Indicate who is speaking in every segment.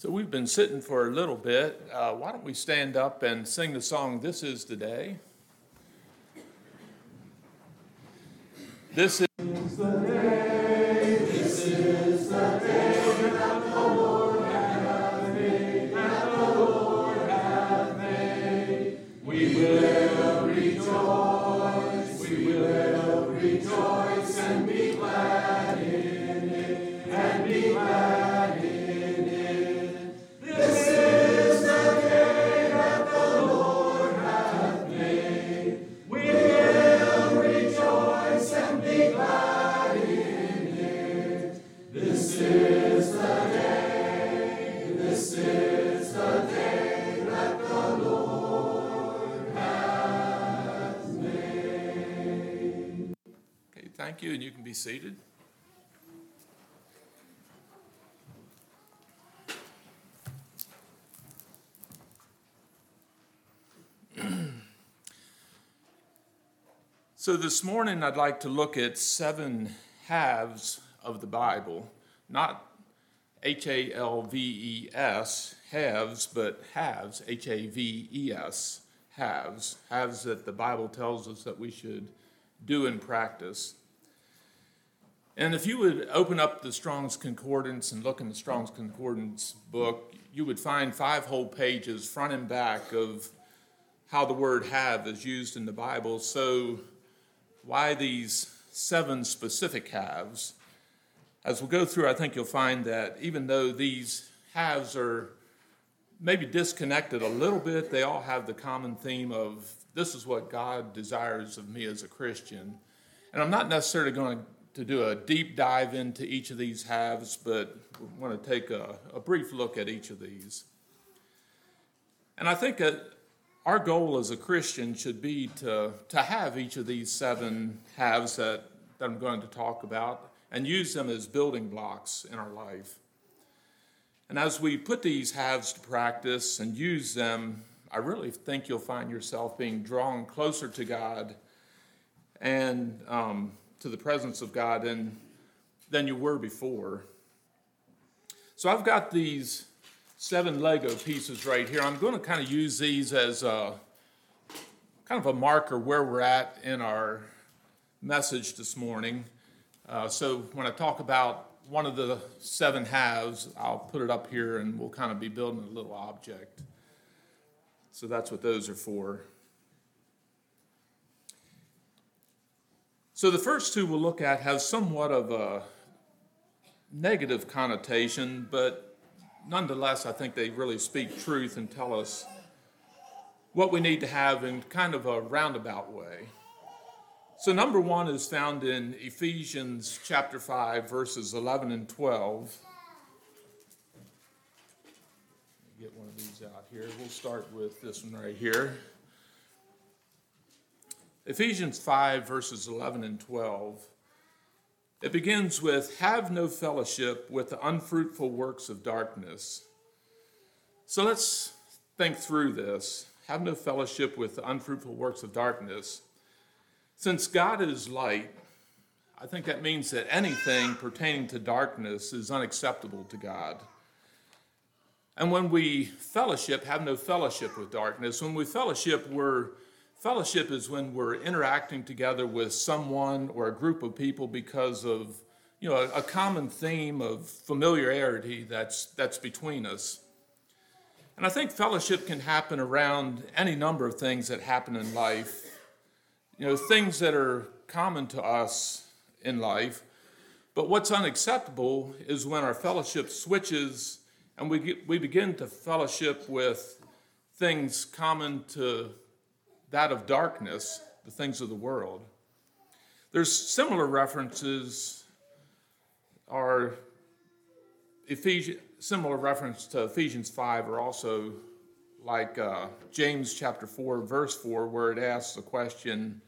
Speaker 1: So we've been sitting for a little bit. Uh, why don't we stand up and sing the song, This is the Day? This is the day, seated. So, this morning I'd like to look at seven haves of the Bible, not H A L V E S, halves, but haves, H A V E S, haves, haves that the Bible tells us that we should do in practice. And if you would open up the Strong's Concordance and look in the Strong's Concordance book, you would find five whole pages, front and back, of how the word have is used in the Bible. So, why these seven specific haves? As we go through, I think you'll find that even though these haves are maybe disconnected a little bit, they all have the common theme of this is what God desires of me as a Christian. And I'm not necessarily going to do a deep dive into each of these haves, but I want to take a, a brief look at each of these. And I think that our goal as a Christian should be to, to have each of these seven haves that, that I'm going to talk about and use them as building blocks in our life. And as we put these haves to practice and use them, I really think you'll find yourself being drawn closer to God and um, to the presence of God than, than you were before. So I've got these seven Lego pieces right here. I'm going to kind of use these as a, kind of a marker where we're at in our message this morning. Uh, so when I talk about one of the seven haves, I'll put it up here and we'll kind of be building a little object. So that's what those are for. So the first two we'll look at have somewhat of a negative connotation, but nonetheless, I think they really speak truth and tell us what we need to have in kind of a roundabout way. So, number one is found in Ephesians chapter 5, verses 11 and 12. Get one of these out here. We'll start with this one right here. Ephesians 5, verses 11 and 12. It begins with Have no fellowship with the unfruitful works of darkness. So let's think through this. Have no fellowship with the unfruitful works of darkness. Since God is light, I think that means that anything pertaining to darkness is unacceptable to God. And when we fellowship, have no fellowship with darkness. When we fellowship, we're Fellowship is when we're interacting together with someone or a group of people because of you know a, a, common theme of familiarity that's that's between us. And I think fellowship can happen around any number of things that happen in life. You know, things that are common to us in life. But what's unacceptable is when our fellowship switches and we, get, we begin to fellowship with things common to that of darkness, the things of the world. There's similar references are Ephesians, similar reference to Ephesians 5 are also like uh, James chapter 4, verse 4, where it asks the question,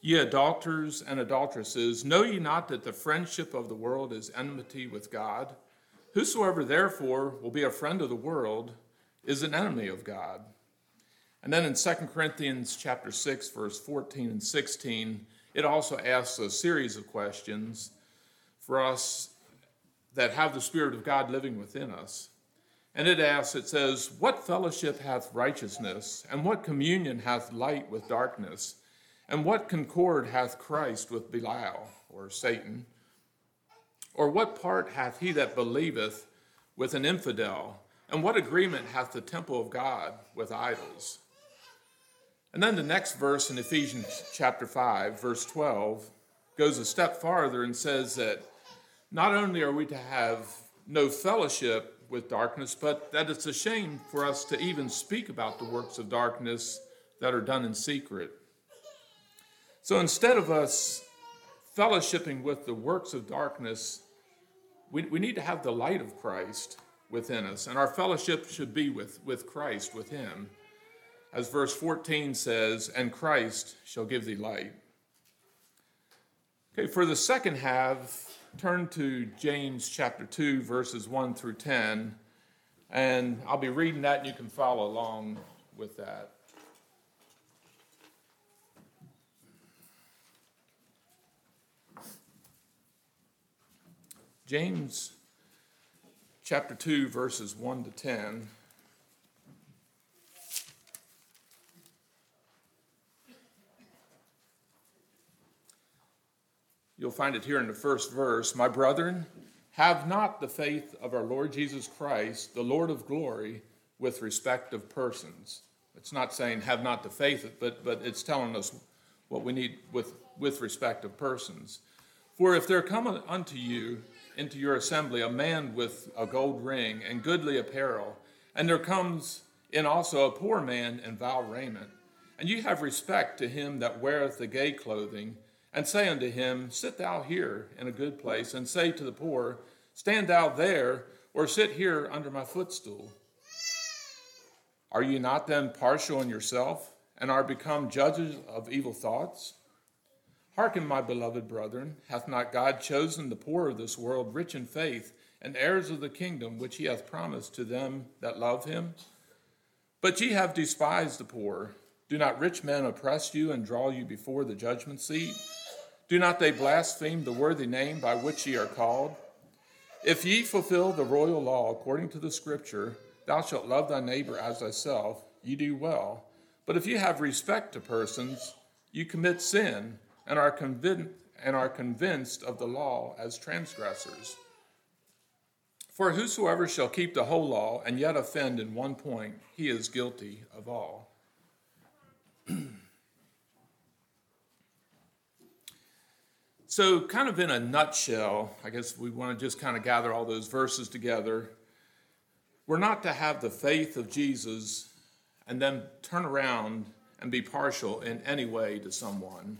Speaker 1: Ye adulterers and adulteresses, know ye not that the friendship of the world is enmity with God? Whosoever therefore will be a friend of the world is an enemy of God. And then in 2 Corinthians chapter 6 verse 14 and 16, it also asks a series of questions for us that have the spirit of God living within us. And it asks, it says, What fellowship hath righteousness, and what communion hath light with darkness? And what concord hath Christ with Belial, or Satan? Or what part hath he that believeth with an infidel? And what agreement hath the temple of God with idols? And then the next verse in Ephesians chapter 5, verse 12, goes a step farther and says that not only are we to have no fellowship with darkness, but that it's a shame for us to even speak about the works of darkness that are done in secret. So instead of us fellowshipping with the works of darkness, we, we need to have the light of Christ within us, and our fellowship should be with, with Christ, with Him. As verse 14 says, and Christ shall give thee light. Okay, for the second half, turn to James chapter 2, verses 1 through 10, and I'll be reading that and you can follow along with that. James chapter 2, verses 1 to 10. You'll find it here in the first verse. My brethren, have not the faith of our Lord Jesus Christ, the Lord of glory, with respect of persons. It's not saying have not the faith, but, but it's telling us what we need with, with respect of persons. For if there come unto you into your assembly a man with a gold ring and goodly apparel, and there comes in also a poor man in vile raiment, and you have respect to him that weareth the gay clothing, and say unto him, Sit thou here in a good place, and say to the poor, Stand thou there, or sit here under my footstool. Are you not then partial in yourself, and are become judges of evil thoughts? Hearken, my beloved brethren, hath not God chosen the poor of this world rich in faith, and heirs of the kingdom which he hath promised to them that love him? But ye have despised the poor. Do not rich men oppress you and draw you before the judgment seat? Do not they blaspheme the worthy name by which ye are called? If ye fulfill the royal law according to the scripture, thou shalt love thy neighbor as thyself, ye do well. But if ye have respect to persons, you commit sin and are, convinced, and are convinced of the law as transgressors. For whosoever shall keep the whole law and yet offend in one point, he is guilty of all. So, kind of in a nutshell, I guess we want to just kind of gather all those verses together. We're not to have the faith of Jesus and then turn around and be partial in any way to someone.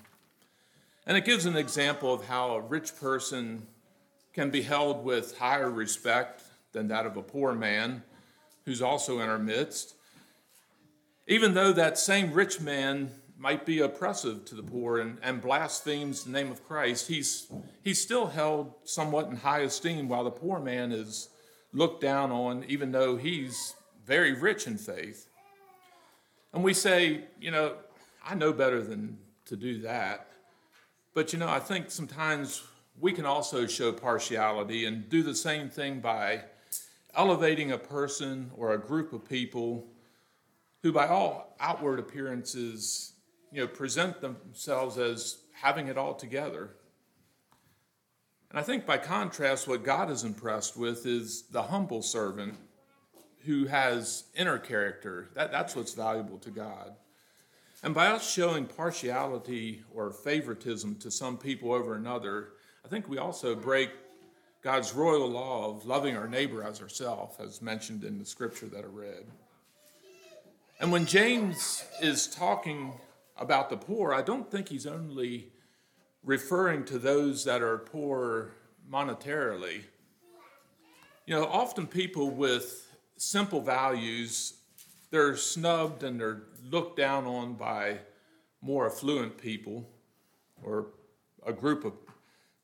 Speaker 1: And it gives an example of how a rich person can be held with higher respect than that of a poor man who's also in our midst. Even though that same rich man might be oppressive to the poor and, and blasphemes the name of Christ, he's, he's still held somewhat in high esteem while the poor man is looked down on, even though he's very rich in faith. And we say, you know, I know better than to do that. But, you know, I think sometimes we can also show partiality and do the same thing by elevating a person or a group of people who, by all outward appearances, you know, present themselves as having it all together. And I think by contrast, what God is impressed with is the humble servant who has inner character. That, that's what's valuable to God. And by us showing partiality or favoritism to some people over another, I think we also break God's royal law of loving our neighbor as ourselves, as mentioned in the scripture that I read. And when James is talking about the poor, I don't think he's only referring to those that are poor monetarily. You know, often people with simple values, they're snubbed and they're looked down on by more affluent people or a group of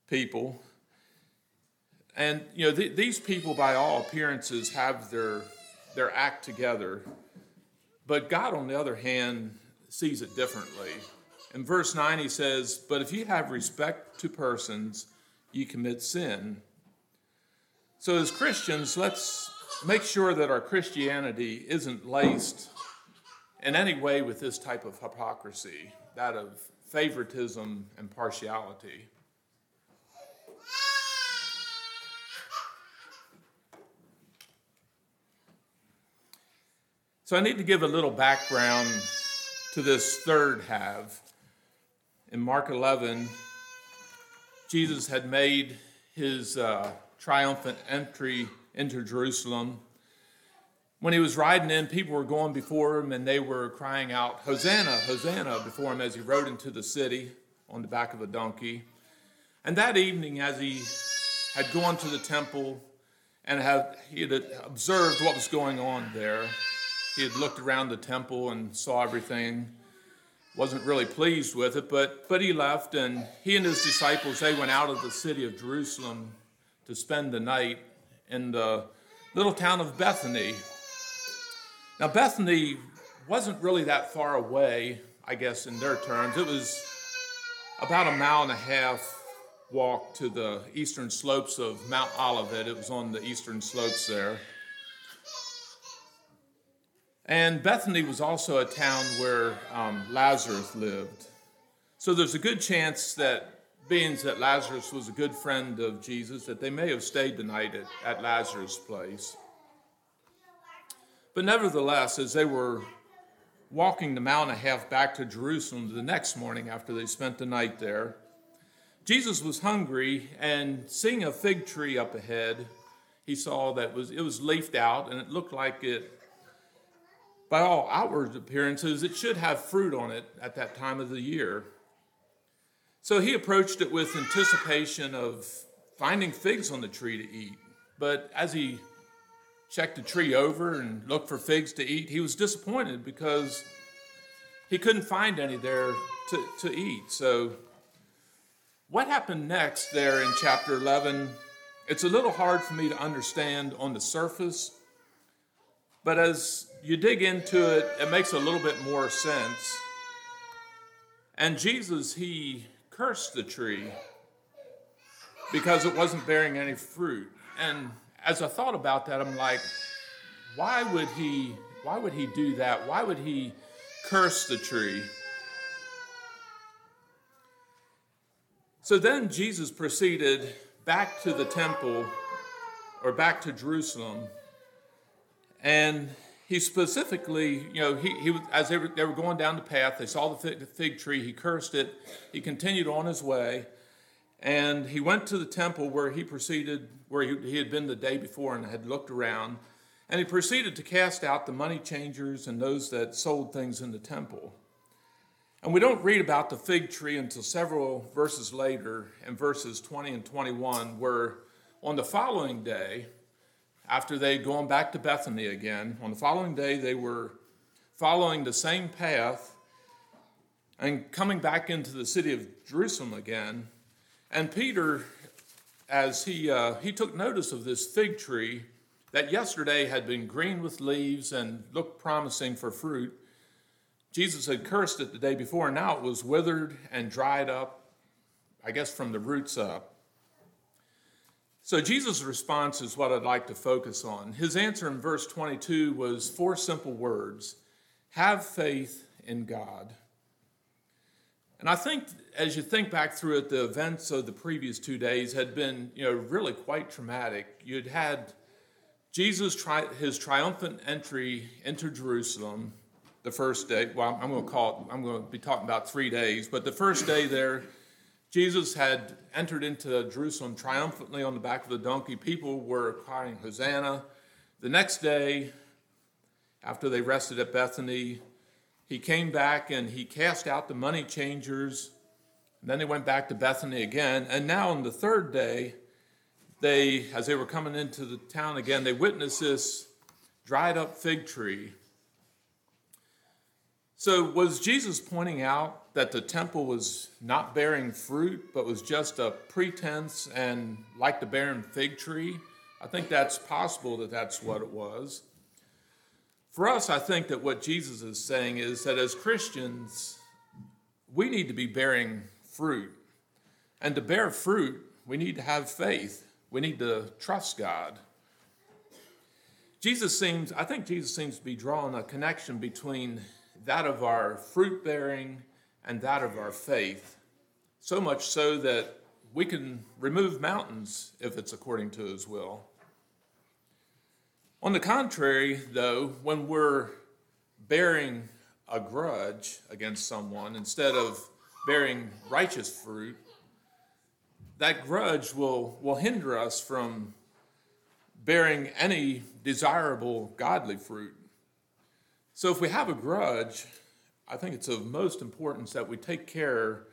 Speaker 1: people. And, you know, th- these people, by all appearances, have their, their act together. But God, on the other hand, sees it differently. In verse 9, he says, But if you have respect to persons, you commit sin. So, as Christians, let's make sure that our Christianity isn't laced in any way with this type of hypocrisy, that of favoritism and partiality. So I need to give a little background to this third half. In Mark 11, Jesus had made his uh, triumphant entry into Jerusalem. When he was riding in, people were going before him and they were crying out, Hosanna, Hosanna, before him as he rode into the city on the back of a donkey. And that evening, as he had gone to the temple and had, he had observed what was going on there, he had looked around the temple and saw everything. Wasn't really pleased with it, but, but he left, and he and his disciples, they went out of the city of Jerusalem to spend the night in the little town of Bethany. Now, Bethany wasn't really that far away, I guess, in their terms. It was about a mile and a half walk to the eastern slopes of Mount Olivet. It was on the eastern slopes there. And Bethany was also a town where um, Lazarus lived. So there's a good chance that, being that Lazarus was a good friend of Jesus, that they may have stayed the night at, at Lazarus' place. But nevertheless, as they were walking the mile and a half back to Jerusalem the next morning after they spent the night there, Jesus was hungry and seeing a fig tree up ahead, he saw that was it was leafed out and it looked like it by all outward appearances, it should have fruit on it at that time of the year. So he approached it with anticipation of finding figs on the tree to eat. But as he checked the tree over and looked for figs to eat, he was disappointed because he couldn't find any there to, to eat. So, what happened next there in chapter 11? It's a little hard for me to understand on the surface, but as you dig into it, it makes a little bit more sense. And Jesus, he cursed the tree because it wasn't bearing any fruit. And as I thought about that, I'm like, why would he why would he do that? Why would he curse the tree? So then Jesus proceeded back to the temple or back to Jerusalem and he specifically, you know, he, he as they were, they were going down the path, they saw the fig, the fig tree, he cursed it, he continued on his way, and he went to the temple where he proceeded, where he, he had been the day before and had looked around, and he proceeded to cast out the money changers and those that sold things in the temple. And we don't read about the fig tree until several verses later, in verses 20 and 21, where on the following day, after they'd gone back to Bethany again. On the following day, they were following the same path and coming back into the city of Jerusalem again. And Peter, as he, uh, he took notice of this fig tree that yesterday had been green with leaves and looked promising for fruit, Jesus had cursed it the day before, and now it was withered and dried up, I guess from the roots up. So Jesus' response is what I'd like to focus on. His answer in verse 22 was four simple words Have faith in God. And I think as you think back through it, the events of the previous two days had been, you know, really quite traumatic. You'd had Jesus tri- his triumphant entry into Jerusalem the first day. Well, I'm going to call it, I'm going to be talking about three days, but the first day there, Jesus had entered into Jerusalem triumphantly on the back of the donkey. People were crying, Hosanna. The next day, after they rested at Bethany, he came back and he cast out the money changers. And then they went back to Bethany again. And now on the third day, they, as they were coming into the town again, they witnessed this dried up fig tree. So, was Jesus pointing out that the temple was not bearing fruit, but was just a pretense and like the barren fig tree. I think that's possible that that's what it was. For us, I think that what Jesus is saying is that as Christians, we need to be bearing fruit. And to bear fruit, we need to have faith. We need to trust God. Jesus seems, I think Jesus seems to be drawing a connection between that of our fruit bearing and that of our faith, so much so that we can remove mountains if it's according to his will. On the contrary, though, when we're bearing a grudge against someone instead of bearing righteous fruit, that grudge will, will hinder us from bearing any desirable godly fruit. So if we have a grudge, I think it's of most importance that we take care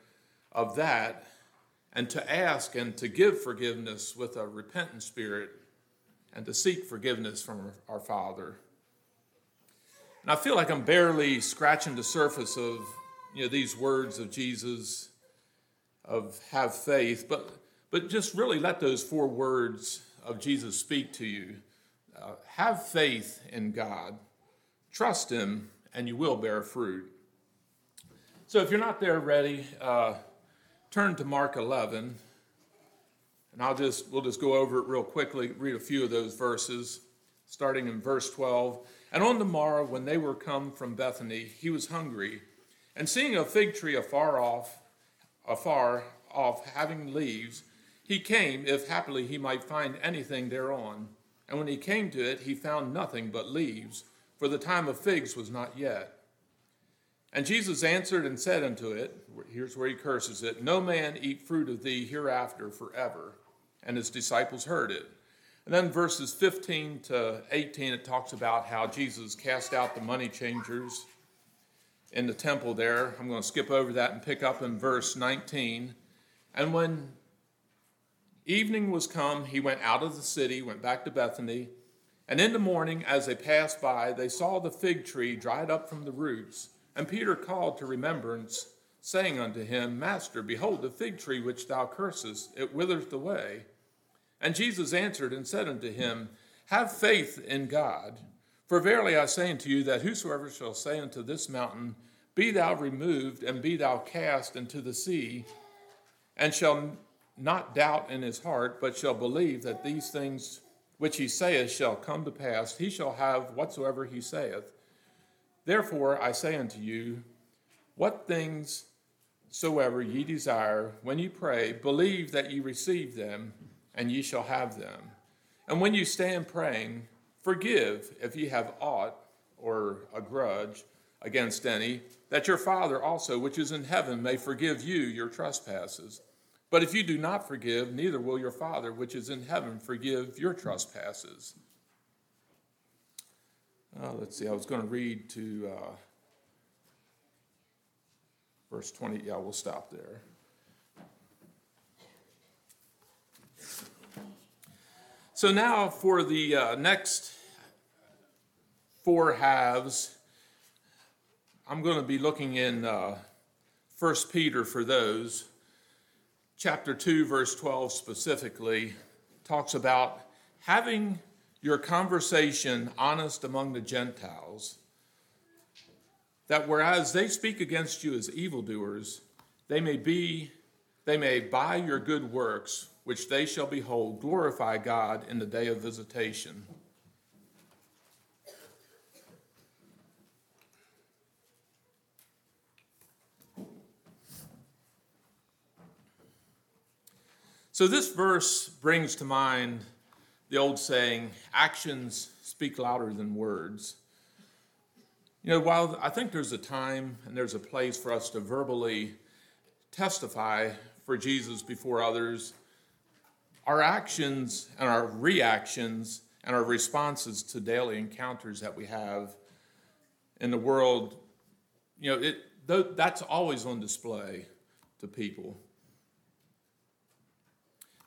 Speaker 1: of that and to ask and to give forgiveness with a repentant spirit and to seek forgiveness from our Father. And I feel like I'm barely scratching the surface of you know these words of Jesus of have faith, but but just really let those four words of Jesus speak to you. Uh, have faith in God, trust Him, and you will bear fruit. So if you're not there ready, uh, turn to Mark 11, and I'll just we'll just go over it real quickly, read a few of those verses, starting in verse 12. And on the morrow, when they were come from Bethany, he was hungry, and seeing a fig tree afar off, afar off, having leaves, he came, if happily he might find anything thereon. And when he came to it, he found nothing but leaves, for the time of figs was not yet. And Jesus answered and said unto it, here's where he curses it, No man eat fruit of thee hereafter forever. And his disciples heard it. And then verses 15 to 18, it talks about how Jesus cast out the money changers in the temple there. I'm going to skip over that and pick up in verse 19. And when evening was come, he went out of the city, went back to Bethany. And in the morning, as they passed by, they saw the fig tree dried up from the roots. And Peter called to remembrance, saying unto him, Master, behold, the fig tree which thou cursest, it withereth away. And Jesus answered and said unto him, Have faith in God. For verily I say unto you, that whosoever shall say unto this mountain, Be thou removed, and be thou cast into the sea, and shall not doubt in his heart, but shall believe that these things which he saith shall come to pass, he shall have whatsoever he saith. Therefore I say unto you, what things soever ye desire, when ye pray, believe that ye receive them, and ye shall have them. And when you stand praying, forgive if ye have aught or a grudge against any, that your Father also, which is in heaven, may forgive you your trespasses. But if you do not forgive, neither will your Father, which is in heaven, forgive your trespasses. Uh, let's see, I was going to read to uh, verse 20. Yeah, we'll stop there. So now for the uh, next four haves, I'm going to be looking in uh, 1 Peter for those. Chapter 2, verse 12 specifically, talks about having your conversation honest among the Gentiles, that whereas they speak against you as evildoers, they may be they may by your good works, which they shall behold, glorify God in the day of visitation. So, this verse brings to mind the old saying, actions speak louder than words. You know, while I think there's a time and there's a place for us to verbally testify for Jesus before others, our actions and our reactions and our responses to daily encounters that we have in the world, you know, it, that's always on display to people.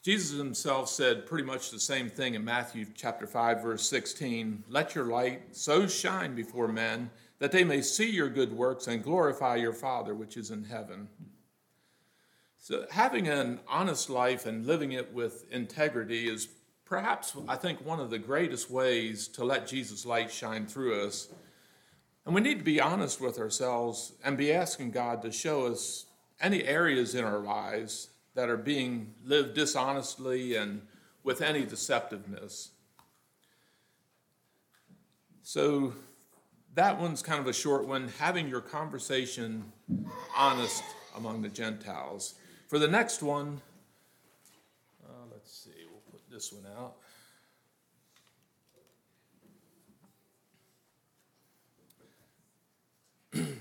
Speaker 1: Jesus himself said pretty much the same thing in Matthew chapter 5 verse 16, "Let your light so shine before men that they may see your good works and glorify your Father which is in heaven." So having an honest life and living it with integrity is perhaps I think one of the greatest ways to let Jesus light shine through us. And we need to be honest with ourselves and be asking God to show us any areas in our lives that are being lived dishonestly and with any deceptiveness. So that one's kind of a short one, having your conversation honest among the Gentiles. For the next one, uh, let's see, we'll put this one out.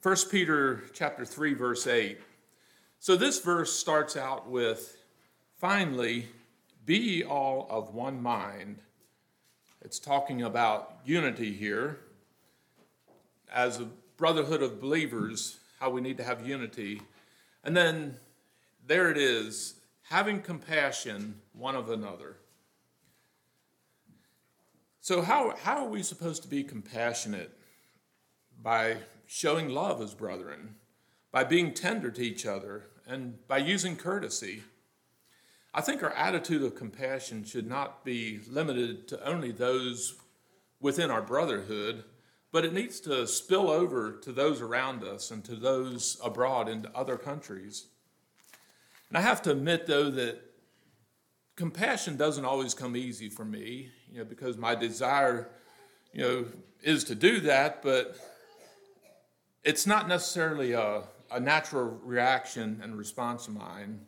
Speaker 1: First Peter chapter 3 verse 8. So this verse starts out with finally be all of one mind. It's talking about unity here. As a brotherhood of believers, how we need to have unity. And then there it is, having compassion one of another. So, how, how are we supposed to be compassionate? By showing love as brethren, by being tender to each other, and by using courtesy. I think our attitude of compassion should not be limited to only those within our brotherhood, but it needs to spill over to those around us and to those abroad into other countries. And I have to admit, though, that compassion doesn't always come easy for me, you know, because my desire, you know, is to do that, but it's not necessarily a, a natural reaction and response of mine.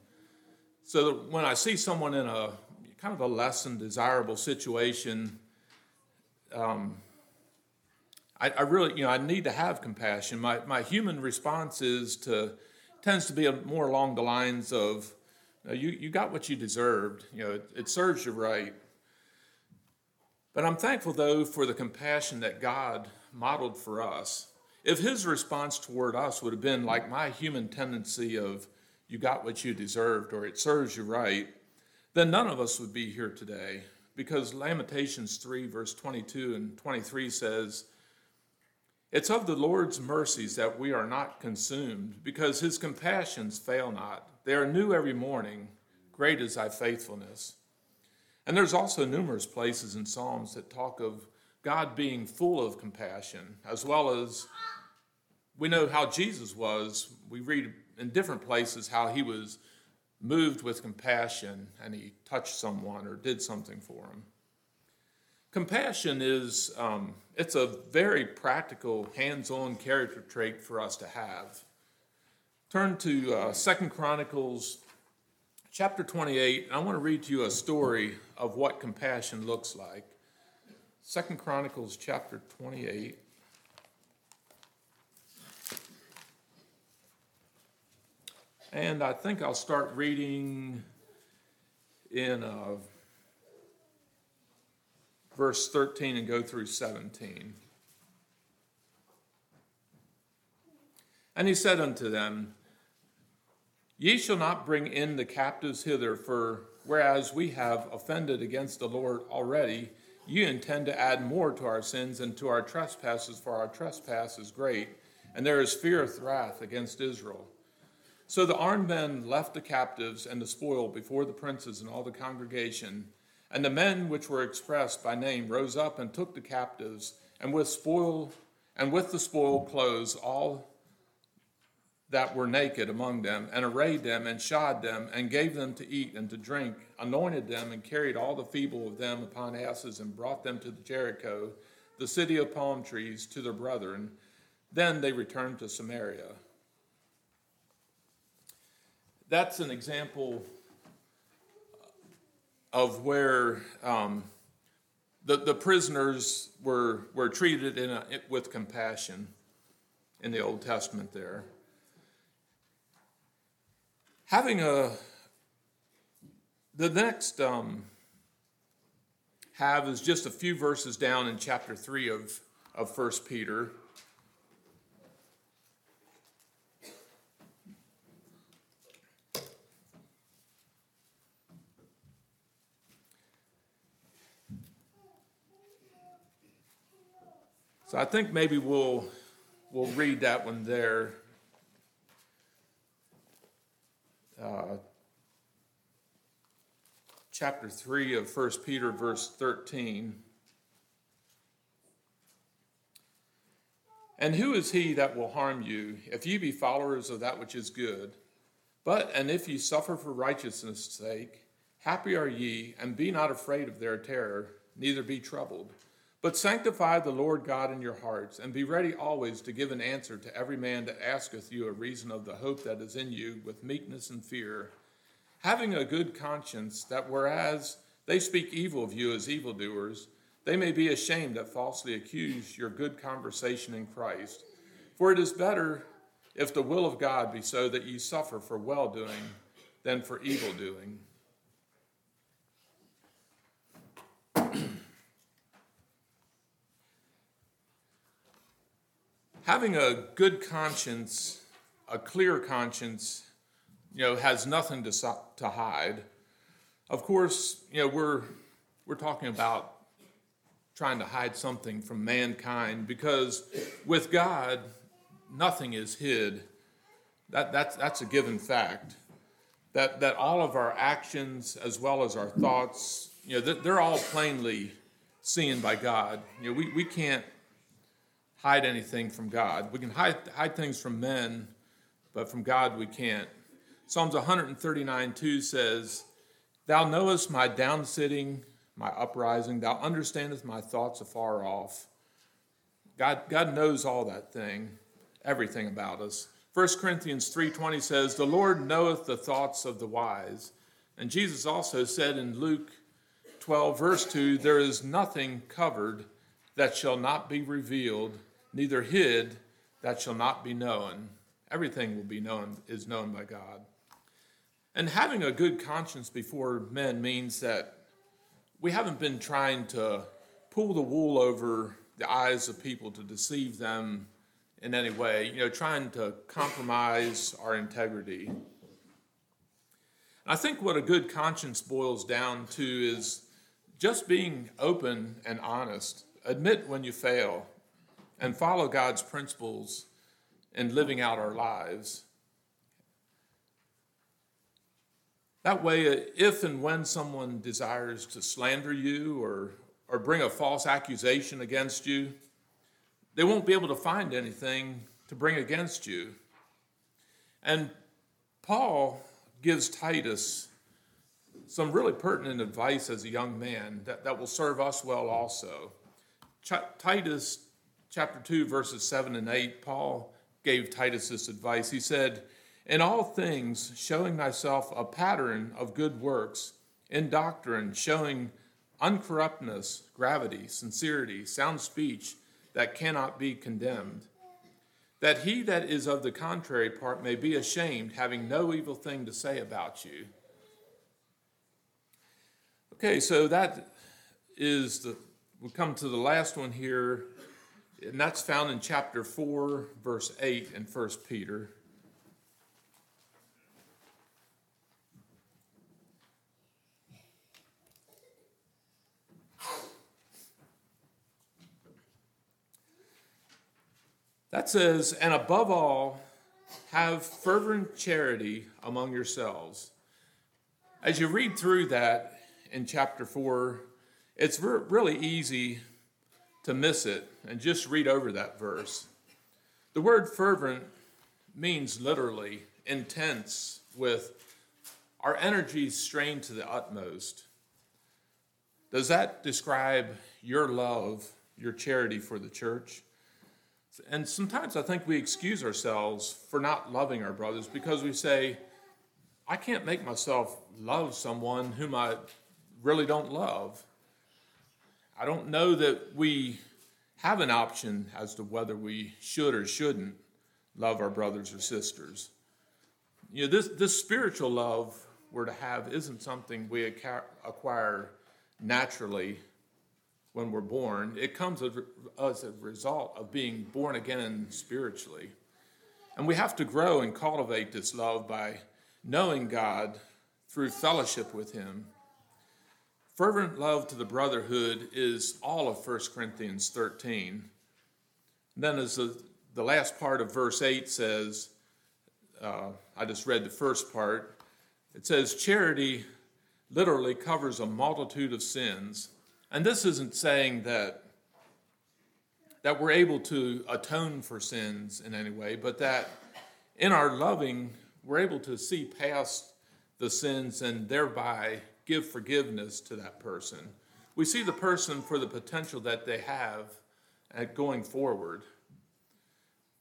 Speaker 1: So when I see someone in a kind of a less than desirable situation, um, I, I, really, you know, I need to have compassion. My, my human response is to, tends to be a, more along the lines of, you, know, you, you got what you deserved. You know, it, it serves you right. But I'm thankful, though, for the compassion that God modeled for us. If his response toward us would have been like my human tendency of, you got what you deserved or it serves you right, then none of us would be here today. Because Lamentations 3, verse 22 and 23 says, It's of the Lord's mercies that we are not consumed, because his compassions fail not. They are new every morning. Great is thy faithfulness. And there's also numerous places in Psalms that talk of God being full of compassion, as well as we know how Jesus was. We read in different places how he was moved with compassion and he touched someone or did something for him. Compassion is um, it's a very practical, hands-on character trait for us to have. Turn to uh, Second Chronicles chapter 28. I want to read to you a story of what compassion looks like. Second Chronicles chapter 28. And I think I'll start reading in uh, verse 13 and go through 17. And he said unto them, Ye shall not bring in the captives hither, for whereas we have offended against the Lord already, you intend to add more to our sins and to our trespasses, for our trespass is great, and there is fierce wrath against Israel. So the armed men left the captives and the spoil before the princes and all the congregation. And the men which were expressed by name rose up and took the captives, and with spoil and with the spoil clothes all that were naked among them, and arrayed them, and shod them, and gave them to eat and to drink, anointed them, and carried all the feeble of them upon asses, and brought them to Jericho, the city of palm trees, to their brethren. Then they returned to Samaria that's an example of where um, the, the prisoners were, were treated a, with compassion in the Old Testament there. Having a, the next um, have is just a few verses down in chapter 3 of, of 1 Peter. So I think maybe we'll we'll read that one there. Uh, chapter 3 of 1 Peter, verse 13. And who is he that will harm you, if ye be followers of that which is good? But, and if ye suffer for righteousness' sake, happy are ye, and be not afraid of their terror, neither be troubled. But sanctify the Lord God in your hearts, and be ready always to give an answer to every man that asketh you a reason of the hope that is in you with meekness and fear, having a good conscience, that whereas they speak evil of you as evildoers, they may be ashamed that falsely accuse your good conversation in Christ. For it is better if the will of God be so that ye suffer for well doing than for evil doing. Having a good conscience, a clear conscience, you know, has nothing to, to hide. Of course, you know, we're, we're talking about trying to hide something from mankind because with God, nothing is hid. That, that's, that's a given fact. That, that all of our actions as well as our thoughts, you know, they're all plainly seen by God. You know, we, we can't hide anything from God. We can hide, hide things from men, but from God we can't. Psalms 139 2 says, Thou knowest my downsitting, my uprising, thou understandest my thoughts afar off. God, God knows all that thing, everything about us. 1 Corinthians 3:20 says, "The Lord knoweth the thoughts of the wise." And Jesus also said in Luke 12 verse 2, "There is nothing covered that shall not be revealed, neither hid that shall not be known. Everything will be known, is known by God. And having a good conscience before men means that we haven't been trying to pull the wool over the eyes of people to deceive them in any way, you know, trying to compromise our integrity. And I think what a good conscience boils down to is just being open and honest. Admit when you fail and follow God's principles in living out our lives. That way, if and when someone desires to slander you or, or bring a false accusation against you, they won't be able to find anything to bring against you. And Paul gives Titus some really pertinent advice as a young man that, that will serve us well also. Ch- Titus chapter 2, verses 7 and 8, Paul gave Titus this advice. He said, In all things, showing thyself a pattern of good works, in doctrine, showing uncorruptness, gravity, sincerity, sound speech that cannot be condemned. That he that is of the contrary part may be ashamed, having no evil thing to say about you. Okay, so that is the, we'll come to the last one here and that's found in chapter 4, verse 8 in 1 Peter. That says, and above all, have fervent charity among yourselves. As you read through that in chapter 4, it's really easy to miss it and just read over that verse. The word fervent means literally intense, with our energies strained to the utmost. Does that describe your love, your charity for the church? And sometimes I think we excuse ourselves for not loving our brothers because we say, I can't make myself love someone whom I really don't love. I don't know that we have an option as to whether we should or shouldn't love our brothers or sisters. You know, this, this spiritual love we're to have isn't something we acquire naturally when we're born. It comes as a result of being born again spiritually. And we have to grow and cultivate this love by knowing God through fellowship with Him Fervent love to the brotherhood is all of 1 Corinthians 13. And then, as the, the last part of verse 8 says, uh, I just read the first part, it says, Charity literally covers a multitude of sins. And this isn't saying that, that we're able to atone for sins in any way, but that in our loving, we're able to see past the sins and thereby give forgiveness to that person. we see the person for the potential that they have at going forward.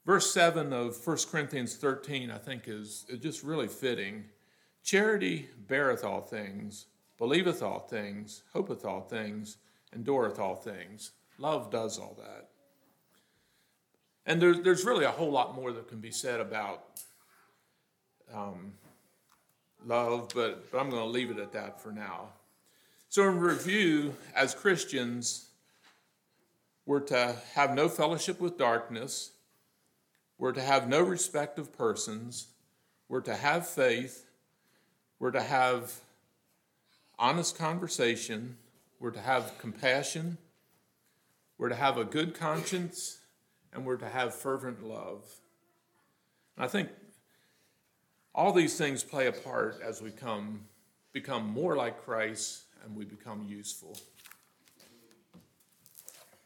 Speaker 1: Verse 7 of 1 Corinthians 13, I think, is, just really fitting. Charity beareth all things, believeth all things, hopeth all things, endureth all things. Love does all that. And there, there's really a whole lot more that can be said about um, love, but, but I'm going to leave it at that for now. So, in review, as Christians, we're to have no fellowship with darkness, we're to have no respect of persons, we're to have faith, we're to have honest conversation, we're to have compassion, we're to have a good conscience, and we're to have fervent love. And I think all these things play a part as we come become more like Christ and we become useful.